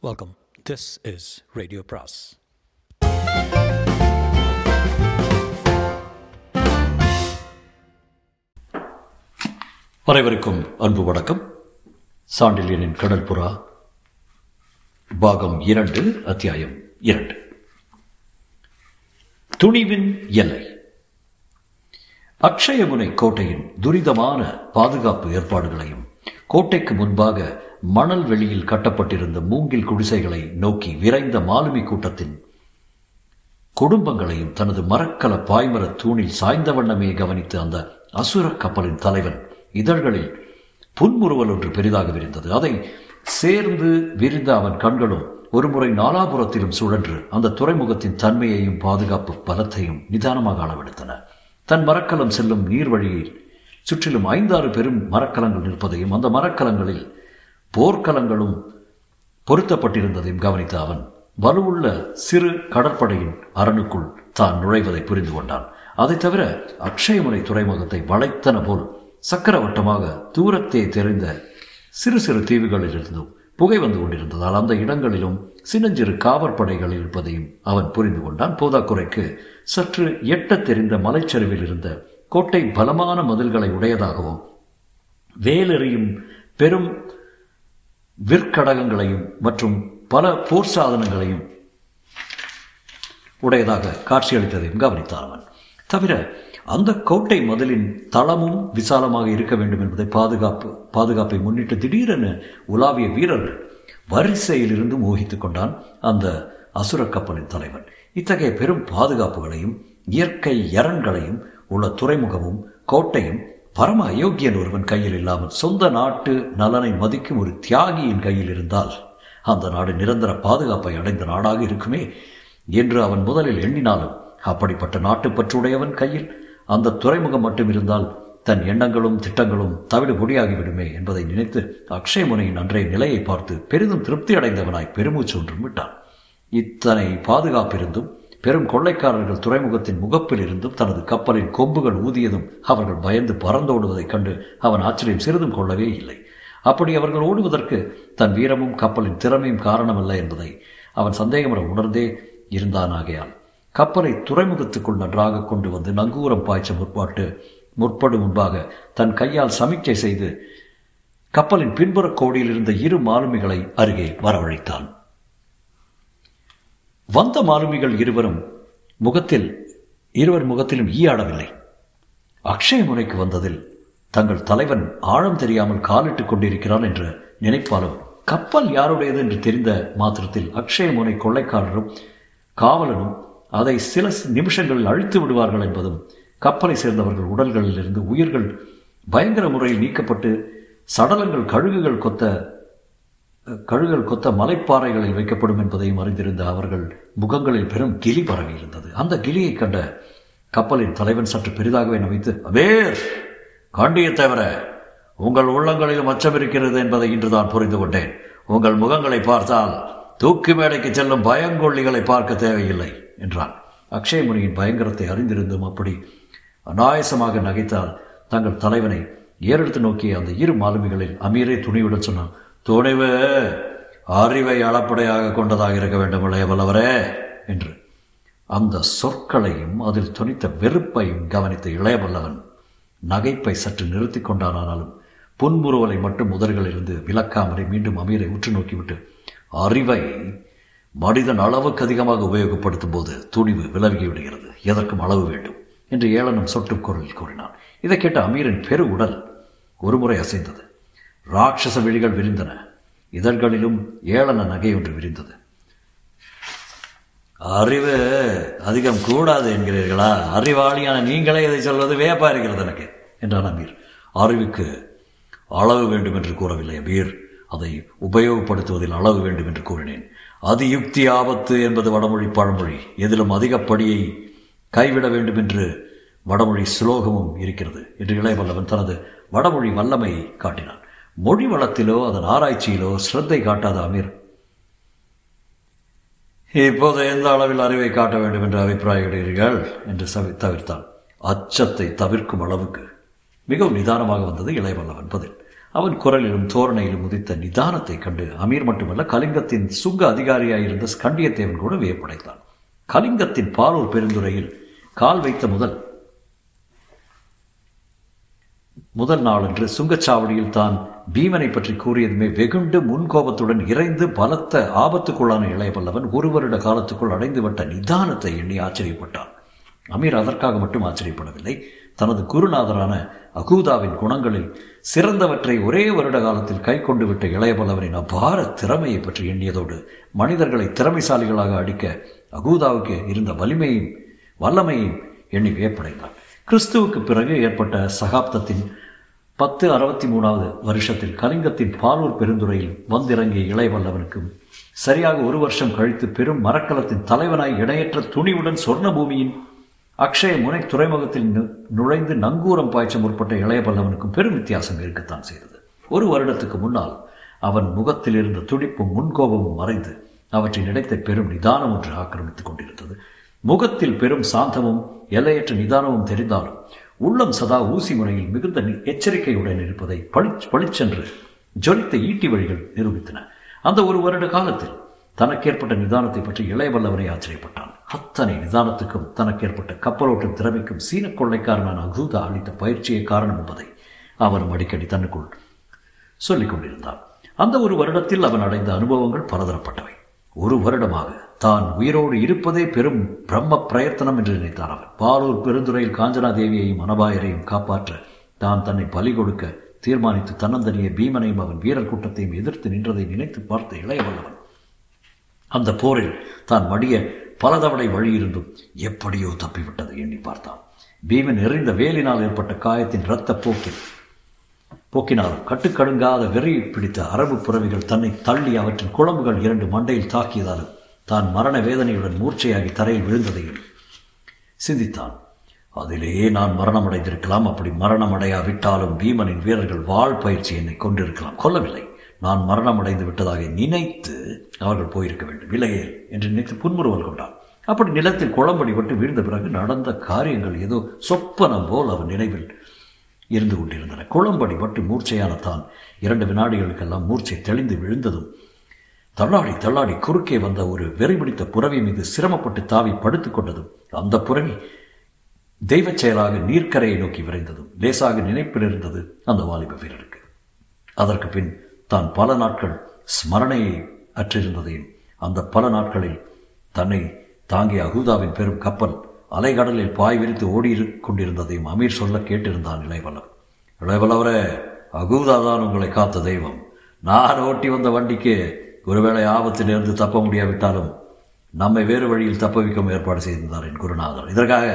Welcome this is radio பிராஸ் அனைவருக்கும் அன்பு வணக்கம். சாண்டிலியனின் கடற்புறா பாகம் இரண்டு அத்தியாயம் இரண்டு. துணிவின் எல்லை. அக்ஷயமுனை கோட்டையின் துரிதமான பாதுகாப்பு ஏற்பாடுகளையும் கோட்டைக்கு முன்பாக மணல் வெளியில் கட்டப்பட்டிருந்த மூங்கில் குடிசைகளை நோக்கி விரைந்த மாலுமி கூட்டத்தின் குடும்பங்களையும் தனது மரக்கல பாய்மர தூணில் சாய்ந்த வண்ணமே கவனித்து அந்த அசுர கப்பலின் தலைவன் இதழ்களில் புன்முறுவல் ஒன்று பெரிதாக விரிந்தது. அதை சேர்ந்து விரிந்த அவன் கண்களும் ஒருமுறை நாலாபுரத்திலும் சுழன்று அந்த துறைமுகத்தின் தன்மையையும் பாதுகாப்பு பலத்தையும் நிதானமாக அளவெடுத்தன. தன் மரக்கலம் செல்லும் நீர் வழியில் சுற்றிலும் ஐந்தாறு பெரும் மரக்கலங்கள் நிற்பதையும் அந்த மரக்கலங்களில் போர்க்கலங்களும் பொருத்தப்பட்டிருந்ததையும் கவனித்த அவன் வலுவுள்ள சிறு கடற்படையின் அரணுக்குள் தான் நுழைவதை புரிந்து கொண்டான். அதைத் தவிர அக்ஷயமுனை துறைமுகத்தை வளைத்தன போல் சக்கரவட்டமாக தூரத்தே தெரிந்த சிறு சிறு தீவுகளிலிருந்தும் புகை வந்து கொண்டிருந்ததால் அந்த இடங்களிலும் சின்னஞ்சிறு காவற்படைகள் இருப்பதையும் அவன் புரிந்து கொண்டான். போதாக்குறைக்கு சற்று எட்டத் தெரிந்த மலைச்சரிவில் இருந்த கோட்டை பலமான மதில்களை உடையதாகவும் வேலெறியும் பெரும் விற்கடகங்களையும் மற்றும் பல போர் சாதனங்களையும் உடையதாக காட்சியளித்ததையும் கவனித்தார் அவன். தவிர அந்த கோட்டை மதிலின் தளமும் விசாலமாக இருக்க வேண்டும் என்பதை பாதுகாப்பு பாதுகாப்பை முன்னிட்டு திடீரென உலாவிய வீரர்கள் வரிசையில் இருந்து மோகித்துக் கொண்டான் அந்த அசுர கப்பலின் தலைவன். இத்தகைய பெரும் பாதுகாப்புகளையும் இயற்கை எரண்களையும் உள்ள துறைமுகமும் கோட்டையும் பரம அயோக்கியன் ஒருவன் கையில் இல்லாமல் சொந்த நாட்டு நலனை மதிக்கும் ஒரு தியாகியின் கையில் இருந்தால் அந்த நாடு நிரந்தர பாதுகாப்பை அடைந்த நாடாக இருக்குமே என்று அவன் முதலில் எண்ணினாலும் அப்படிப்பட்ட நாட்டு பற்றுடையவன் கையில் அந்த துறைமுகம் மட்டும் இருந்தால் தன் எண்ணங்களும் திட்டங்களும் தவிடு பொடியாகிவிடுமே என்பதை நினைத்து அக்ஷயமுனையின் அன்றைய நிலையை பார்த்து பெரிதும் திருப்தி அடைந்தவனாய் பெருமூச்சு ஒன்றும் விட்டான். இத்தனை பாதுகாப்பிருந்தும் பெரும் கொள்ளைக்காரர்கள் துறைமுகத்தின் முகப்பில் இருந்தும் தனது கப்பலின் கொம்புகள் ஊதியதும் அவர்கள் பயந்து பறந்தோடுவதைக் கண்டு அவன் ஆச்சரியம் சிறிதும் கொள்ளவே இல்லை. அப்படி அவர்கள் ஓடுவதற்கு தன் வீரமும் கப்பலின் திறமையும் காரணமல்ல என்பதை அவன் சந்தேகமர உணர்ந்தே இருந்தானாகையால் கப்பலை துறைமுகத்துக்குள் நன்றாக கொண்டு வந்து நங்கூரம் பாய்ச்ச முற்பாட்டு முற்படும் முன்பாக தன் கையால் சமிக்கை செய்து கப்பலின் பின்புற கோடியில் இருந்த இரு மாலுமிகளை அருகே வரவழைத்தான். வந்த மாலுமிகள் இருவரும் முகத்தில் இருவர் முகத்திலும் ஈயாடவில்லை. அக்ஷய முனைக்கு வந்ததில் தங்கள் தலைவன் ஆழம் தெரியாமல் காலிட்டுக் கொண்டிருக்கிறான் என்று நினைப்பாலும் கப்பல் யாருடையது என்று தெரிந்த மாத்திரத்தில் அக்ஷய முனை கொள்ளைக்காரரும் காவலனும் அதை சில நிமிஷங்களில் அழித்து விடுவார்கள் என்பதும் கப்பலை சேர்ந்தவர்கள் உடல்களில் இருந்து உயிர்கள் பயங்கர முறையில் நீக்கப்பட்டு சடலங்கள் கழுகுகள் கொத்த கழுகல் கொத்த மலைப்பாறைகளில் வைக்கப்படும் என்பதையும் அறிந்திருந்த அவர்கள் முகங்களில் பெரும் கிளி பரவி இருந்தது. அந்த கிளியை கண்ட கப்பலின் தலைவன் சற்று பெரிதாகவே நமைத்து அபேர் காண்டிய தவிர உங்கள் உள்ளங்களிலும் அச்சம் இருக்கிறது என்பதை இன்று தான் புரிந்து கொண்டேன். உங்கள் முகங்களை பார்த்தால் தூக்கு மேடைக்கு செல்லும் பயங்கொல்லிகளை பார்க்க தேவையில்லை என்றான். அக்ஷயமுனியின் பயங்கரத்தை அறிந்திருந்தும் அப்படி அநாயசமாக நகைத்தால் தங்கள் தலைவனை ஏறெடுத்து நோக்கிய அந்த இரு மாலுமிகளில் அமீரே துணியுடன் சொன்னான் துணிவு அறிவை அளப்படையாக கொண்டதாக இருக்க வேண்டும் இளையவல்லவரே என்று. அந்த சொற்களையும் அதில் துணித்த வெறுப்பையும் கவனித்த இளையவல்லவன் நகைப்பை சற்று நிறுத்தி கொண்டானாலும் புன்முறுவலை மட்டும் முதல்களிலிருந்து விளக்காமலே மீண்டும் அமீரை உற்று நோக்கிவிட்டு அறிவை மனிதன் அளவுக்கு அதிகமாக உபயோகப்படுத்தும் போது துணிவு விலகிவிடுகிறது எதற்கும் அளவு வேண்டும் என்று ஏளனம் சொட்டு குரலில் கூறினான். இதை கேட்ட அமீரின் பெரு உடல் ஒருமுறை அசைந்தது. ராட்சச விழிகள் விரிந்தன. இதழ்களிலும் ஏளன நகை ஒன்று விரிந்தது. அறிவு அதிகம் கூடாது என்கிறீர்களா? அறிவாளியான நீங்களே இதை சொல்வது வியப்பா இருக்கிறது எனக்கு என்றான் அமீர். அறிவுக்கு அளவு வேண்டும் என்று கூறவில்லை அமீர். அதை உபயோகப்படுத்துவதில் அளவு வேண்டும் என்று கூறினேன். அது யுக்தி ஆபத்து என்பது வடமொழி பழமொழி. எதிலும் அதிகப்படியை கைவிட வேண்டும் என்று வடமொழி சுலோகமும் இருக்கிறது என்று இளையவல்லவன் தனது வடமொழி வல்லமை காட்டினான். மொழி வளத்திலோ அதன் ஆராய்ச்சியிலோ ஸ்ரத்தை காட்டாத அமீர். இப்போது எந்த அளவில் அறிவை காட்ட வேண்டும் என்று அபிப்பிராயப்படுகிறீர்கள் என்று சவி தவிர்த்தான் அச்சத்தை தவிர்க்கும் அளவுக்கு மிகவும் நிதானமாக வந்தது இளையவல்லவன் பதில். அவன் குரலிலும் தோரணையிலும் உதித்த நிதானத்தை கண்டு அமீர் மட்டுமல்ல கலிங்கத்தின் சுங்க அதிகாரியாயிருந்த ஸ்கண்டியத்தேவன் கூட வியப்படைத்தான் கலிங்கத்தின் பாலூர் பெருந்துறையில் கால் வைத்த முதல் முதல் நாளன்று சுங்கச்சாவடியில் தான் பீமனை பற்றி கூறியதுமே வெகுண்டு முன்கோபத்துடன் இறைந்து பலத்த ஆபத்துக்குள்ளான இளையபல்லவன் ஒரு வருட காலத்துக்குள் அடைந்துவிட்ட நிதானத்தை எண்ணி ஆச்சரியப்பட்டான். அமீர் அதற்காக மட்டும் ஆச்சரியப்படவில்லை. தனது குருநாதரான அகூதாவின் குணங்களில் சிறந்தவற்றை ஒரே வருட காலத்தில் கை கொண்டு விட்ட இளையபல்லவனின் அபார திறமையை பற்றி எண்ணியதோடு மனிதர்களை திறமைசாலிகளாக அடிக்க அகூதாவுக்கு இருந்த வலிமையும் வல்லமையும் எண்ணி வியப்படைந்தான். கிறிஸ்துவுக்கு பிறகு ஏற்பட்ட சகாப்தத்தின் பத்து அறுபத்தி மூணாவது வருஷத்தில் கலிங்கத்தின் பாலூர் பெருந்துறையில் வந்திறங்கிய இளையவல்லவனுக்கும் சரியாக ஒரு வருஷம் கழித்து பெரும் மரக்கலத்தின் தலைவனாய் இணையற்ற துணிவுடன் சொர்ண பூமியின் அக்ஷய முனை துறைமுகத்தில் நுழைந்து நங்கூரம் பாய்ச்ச முற்பட்ட இளையபல்லவனுக்கும் பெரும் வித்தியாசம் இருக்கத்தான் செய்தது. ஒரு வருடத்துக்கு முன்னால் அவன் முகத்தில் இருந்த துடிப்பும் முன்கோபமும் மறைந்து அவற்றின் இடத்தை பெரும் நிதானம் ஒன்று ஆக்கிரமித்துக் கொண்டிருந்தது. முகத்தில் பெரும் சாந்தமும் எல்லையற்ற நிதானமும் தெரிந்தாலும் உள்ளம் சதா ஊசி முனையில் மிகுந்த எச்சரிக்கையுடன் இருப்பதை பளிச் பளிச்சென்று ஜொலித்த ஈட்டி வழிகள் நிரூபித்தன. அந்த ஒரு வருட காலத்தில் தனக்கேற்பட்ட நிதானத்தை பற்றி இளையவல்லவனை ஆச்சரியப்பட்டான். அத்தனை நிதானத்துக்கும் தனக்கேற்பட்ட கப்பலோட்டும் திறமைக்கும் சீன கொள்ளைக்காரனான அகூதா அளித்த பயிற்சியே காரணம் என்பதை அவனும் அடிக்கடி தன்னுக்குள் சொல்லிக் கொண்டிருந்தான். அந்த ஒரு வருடத்தில் அவன் அடைந்த அனுபவங்கள் பலதரப்பட்டவை. ஒரு வருடமாக தான் உயிரோடு இருப்பதே பெரும் பிரம்ம பிரயத்தனம் என்று நினைத்தான் அவன். பாலூர் பெருந்துறையில் காஞ்சனா தேவியையும் அனபாயரையும் காப்பாற்ற தான் தன்னை பலி கொடுக்க தீர்மானித்து தன்னந்தனிய பீமனையும் அவன் வீரர் கூட்டத்தையும் எதிர்த்து நின்றதை நினைத்து பார்த்த இளையவல்லவன் அந்த போரில் தான் மடிய பல தவணை வழியிருந்தும் எப்படியோ தப்பிவிட்டதை எண்ணி பார்த்தான். பீமன் எறிந்த வேலினால் ஏற்பட்ட காயத்தின் இரத்த போக்கில் போக்கினாலும் கட்டுக்கடுங்காத வெறி பிடித்த அரபு புறவிகள் தன்னை தள்ளி அவற்றின் குழம்புகள் இரண்டு மண்டையில் தாக்கியதாலும் தான் மரண வேதனையுடன் மூர்ச்சையாகி தரையில் விழுந்ததையும் சிந்தித்தான். அதிலேயே நான் மரணமடைந்திருக்கலாம். அப்படி மரணமடையாவிட்டாலும் பீமனின் வீரர்கள் வாழ் பயிற்சி என்னை கொண்டிருக்கலாம். கொல்லவில்லை. நான் மரணமடைந்து விட்டதாக நினைத்து அவர்கள் போயிருக்க வேண்டும். இல்லையே என்று நினைத்து புன்முறுவல் கொண்டான். அப்படி நிலத்தில் குளம்படி விட்டு வீழ்ந்த பிறகு நடந்த காரியங்கள் ஏதோ சொப்பனம் போல் அவன் நினைவில் இருந்து கொண்டிருந்தன. குளம்படி பட்டு மூர்ச்சையான தான் இரண்டு வினாடிகளுக்கெல்லாம் மூர்ச்சை தெளிந்து விழுந்ததும் தள்ளாடி தள்ளாடி குறுக்கே வந்த ஒரு வெறிபிடித்த புறவி மீது சிரமப்பட்டு தாவி படுத்து கொண்டதும் அந்த புறவி தெய்வச் செயலாக நீர்க்கரையை நோக்கி விரைந்ததும் லேசாக நினைப்பில் இருந்தது அந்த வாலிப வீரருக்கு. அதற்கு பின் தான் பல நாட்கள் ஸ்மரணையை அற்றிருந்ததையும் அந்த பல நாட்களில் தன்னை தாங்கிய அகூதாவின் பெரும் கப்பல் அலைகடலில் பாய் விரித்து ஓடி கொண்டிருந்ததையும் அமீர் சொல்ல கேட்டிருந்தான் இளையவல்லவன் இளையவல்லவரே அகூதா தான் உங்களை காத்த தெய்வம். நான் ஓட்டி வந்த வண்டிக்கு ஒருவேளை ஆபத்திலிருந்து தப்ப முடியாவிட்டாலும் நம்மை வேறு வழியில் தப்ப வைக்கும் ஏற்பாடு செய்திருந்தார் என் குருநாதர். இதற்காக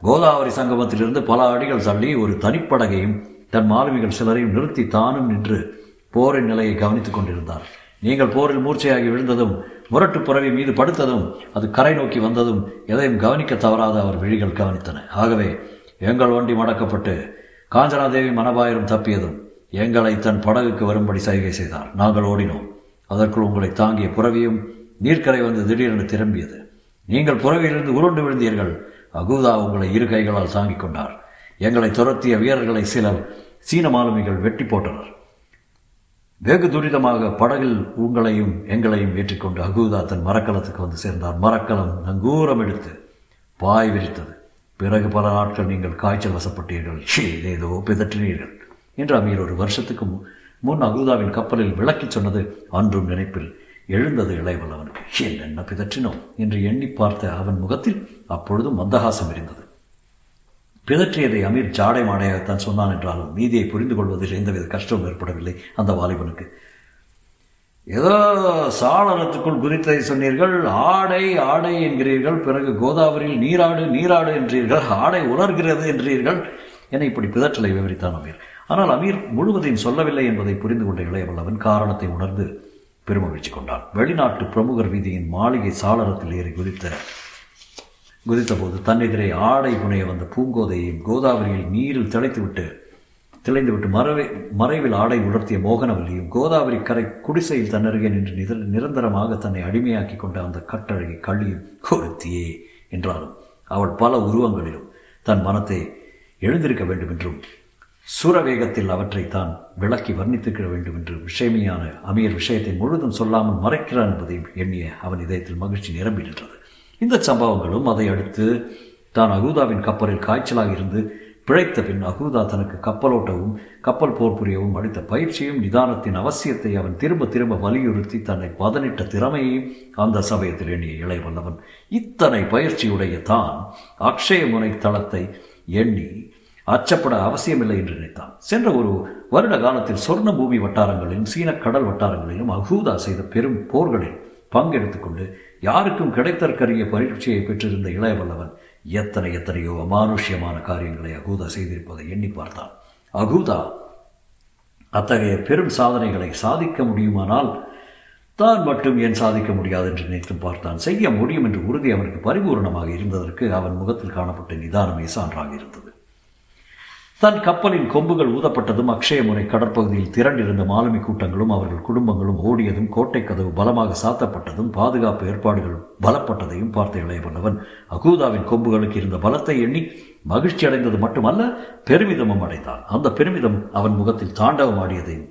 கோதாவரி சங்கமத்திலிருந்து பல அடிகள் தள்ளி ஒரு தனிப்படகையும் தன் மாலுமிகள் சிலரையும் நிறுத்தி தானும் நின்று போரின் நிலையை கவனித்துக் கொண்டிருந்தார். நீங்கள் போரில் மூர்ச்சையாகி விழுந்ததும் முரட்டு புறவி மீது படுத்ததும் அது கரை நோக்கி வந்ததும் எதையும் கவனிக்க தவறாத அவர் விழிகள் கவனித்தன. ஆகவே எங்கள் வண்டி மடக்கப்பட்டு காஞ்சனாதேவி மனபாயிரம் தப்பியதும் எங்களை தன் படகுக்கு வரும்படி சைகை செய்தார். நாங்கள் ஓடினோம். அதற்குள் உங்களை தாங்கிய புறவியும் நீர்க்கரை வந்து திடீரென திரும்பியது. நீங்கள் புறவியிலிருந்து உருண்டு விழுந்தீர்கள். அகூதா உங்களை இரு கைகளால் தாங்கிக் கொண்டார். எங்களை துரத்திய வீரர்களை சிலர் சீன மாலுமிகள் வெட்டி போட்டனர். வெகு துரிதமாக படகில் உங்களையும் எங்களையும் ஏற்றிக்கொண்டு அகூதா தன் மரக்கலத்துக்கு வந்து சேர்ந்தார். மரக்கலம் நங்கூரம் எடுத்து பாய் விரித்தது. பிறகு பல நாட்கள் நீங்கள் காய்ச்சல் வசப்பட்டீர்கள். ஏதோ பிதற்றினீர்கள். என்று அமீர் ஒரு வருஷத்துக்கு முன் அகூதாவின் கப்பலில் விளக்கிச் சொன்னது அன்றும் நினைப்பில் எழுந்தது இளையவல்லவனுக்கு. என்ன பிதற்றினோம்? என்று எண்ணி பார்த்த அவன் முகத்தில் அப்பொழுதும் மந்தகாசம் இருந்தது. பிதற்றியதை அமீர் ஜாடை மாடையாகத்தான் சொன்னான் என்றாலும் நீதியை புரிந்து கொள்வதில் எந்தவித கஷ்டமும் ஏற்படவில்லை அந்த வாலிபனுக்கு. ஏதோ சாளரத்துக்குள் குறித்ததை சொன்னீர்கள் ஆடை ஆடை என்கிறீர்கள் பிறகு கோதாவரியில் நீராடு நீராடு என்றீர்கள் ஆடை உணர்கிறது என்றீர்கள் என இப்படி பிதற்றலை விவரித்தான் அமீர். ஆனால் அமீர் முழுவதையும் சொல்லவில்லை என்பதை புரிந்து கொண்ட இளையவல்லவன் காரணத்தை உணர்ந்து பெருமகிழ்ச்சி கொண்டான். வெளிநாட்டு பிரமுகர் வீதியின் மாளிகை சாளரத்தில் ஏறி குதித்த குதித்தபோது தன்னெதிரே ஆடை புனைய வந்த பூங்கோதையையும் கோதாவரியில் நீரில் திளைத்துவிட்டு திளைந்துவிட்டு மறைவை மறைவில் ஆடை உலர்த்திய மோகனவல்லியும் கோதாவரி கரை குடிசையில் தன்னருகே நின்று நிர நிரந்தரமாக தன்னை அடிமையாக்கி கொண்ட அந்த கட்டழகி கள்ளியும் கொருத்தியே என்றாலும் அவள் பல உருவங்களிலும் தன் மனத்தை எழுந்திருக்க வேண்டும் என்றும் சூரவேகத்தில் அவற்றை தான் விளக்கி வர்ணித்துக்கிட வேண்டும் என்று விஷயமையான அமீர் விஷயத்தை முழுதும் சொல்லாமல் மறைக்கிறான் என்பதையும் எண்ணிய அவன் இதயத்தில் மகிழ்ச்சி நிரம்பி நின்றது. இந்த சம்பவங்களும் அதை அடுத்து தான் அகூதாவின் கப்பலில் காய்ச்சலாக இருந்து பிழைத்த பின் அகூதா தனக்கு கப்பலோட்டவும் கப்பல் போர் புரியவும் அளித்த பயிற்சியும் நிதானத்தின் அவசியத்தை அவன் திரும்ப திரும்ப வலியுறுத்தி தன்னை பதனிட்ட திறமையையும் அந்த சமயத்தில் எண்ணிய இளையவல்லவன் இத்தனை பயிற்சியுடைய தான் அக்ஷயமுனை தளத்தை எண்ணி அச்சப்பட அவசியமில்லை என்று நினைத்தான். சென்ற ஒரு வருட காலத்தில் சொர்ண பூமி வட்டாரங்களிலும் சீன கடல் வட்டாரங்களிலும் அகூதா செய்த பெரும் போர்களில் பங்கெடுத்துக்கொண்டு யாருக்கும் கிடைத்தற்கரிய பரீட்சையை பெற்றிருந்த இளையவல்லவன் எத்தனை எத்தனையோ அமானுஷ்யமான காரியங்களை அகூதா செய்திருப்பதை எண்ணி பார்த்தான். அகூதா அத்தகைய பெரும் சாதனைகளை சாதிக்க முடியுமானால் தான் மட்டும் ஏன் சாதிக்க முடியாது என்று நினைத்தும் பார்த்தான். செய்ய முடியும் என்று உறுதி அவனுக்கு பரிபூர்ணமாக இருந்ததற்கு அவன் முகத்தில் காணப்பட்ட நிதானமே சான்றாக இருந்தது. தன் கப்பலின் கொம்புகள் ஊதப்பட்டதும் அக்ஷயமுனை கடற்பகுதியில் திரண்டிருந்த மாலுமி கூட்டங்களும் அவர்கள் குடும்பங்களும் ஓடியதும் கோட்டை கதவு பலமாக சாத்தப்பட்டதும் பாதுகாப்பு ஏற்பாடுகள் பலப்பட்டதையும் பார்த்த இளையவல்லவன் அகூதாவின் கொம்புகளுக்கு இருந்த பலத்தை எண்ணி மகிழ்ச்சி அடைந்தது மட்டுமல்ல பெருமிதமும் அடைந்தான். அந்த பெருமிதம் அவன் முகத்தில் தாண்டவம் ஆடியதையும்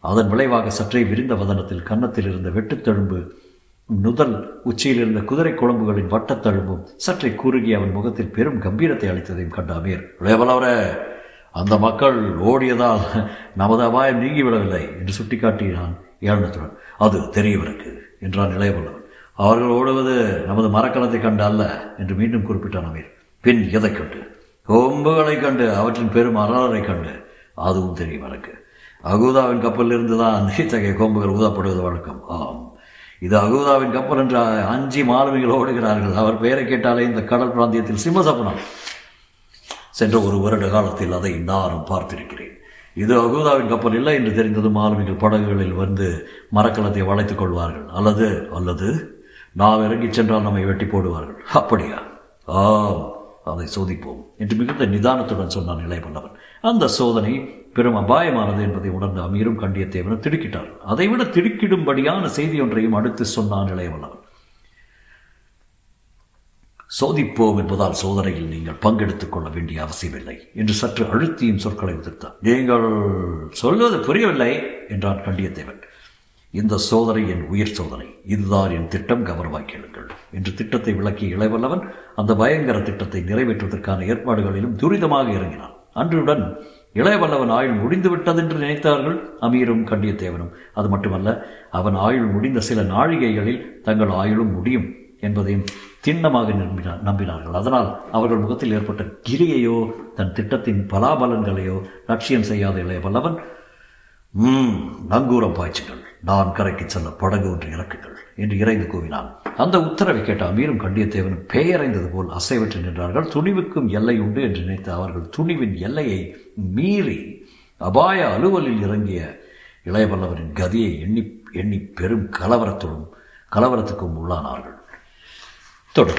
அதன் விளைவாக சற்றே விரிந்த வதனத்தில் கன்னத்தில் இருந்த வெட்டுத்தழும்பு நுதல் உச்சியில் இருந்த குதிரை குழம்புகளின் வட்டத்தழும்பும் சற்றே குறுகி அவன் முகத்தில் பெரும் கம்பீரத்தை அளித்ததையும் கண்ட அமீர் இளையவல்லவரே அந்த மக்கள் ஓடியதால் நமது அபாயம் நீங்கிவிடவில்லை என்று சுட்டிக்காட்டினான் ஏழனத்துடன் அது தெரியவருக்கு என்றான் இளையவல்லவன். அவர்கள் ஓடுவது நமது மரக்கலத்தை கண்டு அல்ல என்று மீண்டும் குறிப்பிட்டான் அமீர். பின் எதை கண்டு? கொம்புகளை கண்டு அவற்றின் பெரும் வரலாறை கண்டு. அதுவும் தெரியும் எனக்கு அகூதாவின் கப்பலிலிருந்து தான் இத்தகைய கொம்புகள் ஊதப்படுவது வழக்கம். ஆம். இது அகூதாவின் கப்பல் என்று அஞ்சு மாலுமிகள் ஓடுகிறார்கள். அவர் பெயரை கேட்டாலே இந்த கடல் பிராந்தியத்தில் சிம்மசப்பனம் சென்ற ஒரு வருட காலத்தில் அதை நானும் பார்த்திருக்கிறேன். இது அகூதாவின் கப்பல் இல்லை என்று தெரிந்ததும் மாலுமிகள் படகுகளில் வந்து மரக்கலத்தை வளைத்துக் கொள்வார்கள். அல்லது அல்லது நாம் இறங்கிச் சென்றால் நம்மை வெட்டி போடுவார்கள். அப்படியா? ஆம் அதை சோதிப்போம் என்று மிகுந்த நிதானத்துடன் சொன்னான் இளையவல்லவன். அந்த சோதனை பெரும் அபாயமானது என்பதை உணர்ந்த அமீரும் கண்டியத்தேவனும் திடுக்கிட்டார் அதைவிட திடுக்கிடும்படியான செய்தி ஒன்றையும் அடுத்து சொன்னான் இளையவல்லவன். சோதிப்போம் என்பதால் சோதனையில் நீங்கள் பங்கெடுத்துக் கொள்ள வேண்டிய அவசியமில்லை என்று சற்று அழுத்தியும் சொற்களை உதிர்த்தார். நீங்கள் சொல்வது புரியவில்லை என்றான் கண்டியத்தேவன். இந்த சோதனை என் உயிர் சோதனை. இதுதான் என் திட்டம் கவனமாய் கேளுங்கள் என்று திட்டத்தை விளக்கிய இளைவல்லவன் அந்த பயங்கர திட்டத்தை நிறைவேற்றுவதற்கான ஏற்பாடுகளிலும் துரிதமாக இறங்கினான். அன்றுடன் இளையவல்லவன் ஆயுள் முடிந்து விட்டது என்று நினைத்தார்கள் அமீரும் கண்டியத்தேவனும். அது மட்டுமல்ல அவன் ஆயுள் முடிந்த சில நாழிகைகளில் தங்கள் ஆயுளும் முடியும் என்பதையும் திண்ணமாக நம்பினார் நம்பினார்கள். அதனால் அவர்கள் முகத்தில் ஏற்பட்ட கிரியையோ தன் திட்டத்தின் பலாபலன்களையோ லட்சியம் செய்யாத இளைய பல்லவன் ம் நங்கூரம் பாய்ச்சுங்கள். நான் கரைக்கு செல்ல படகு ஒன்று இறக்குங்கள் என்று இறைந்து கூவினான். அந்த உத்தரவை கேட்ட அமீரும் கண்டியத்தேவனும் பெயரைந்தது போல் அசைவற்று நின்றார்கள். துணிவுக்கும் எல்லை உண்டு என்று நினைத்த அவர்கள் துணிவின் எல்லையை மீறி அபாய அலுவலில் இறங்கிய இளையபல்லவரின் கதியை எண்ணி எண்ணி பெரும் கலவரத்துடன் கலவரத்துக்கும் உள்ளானார்கள். 都是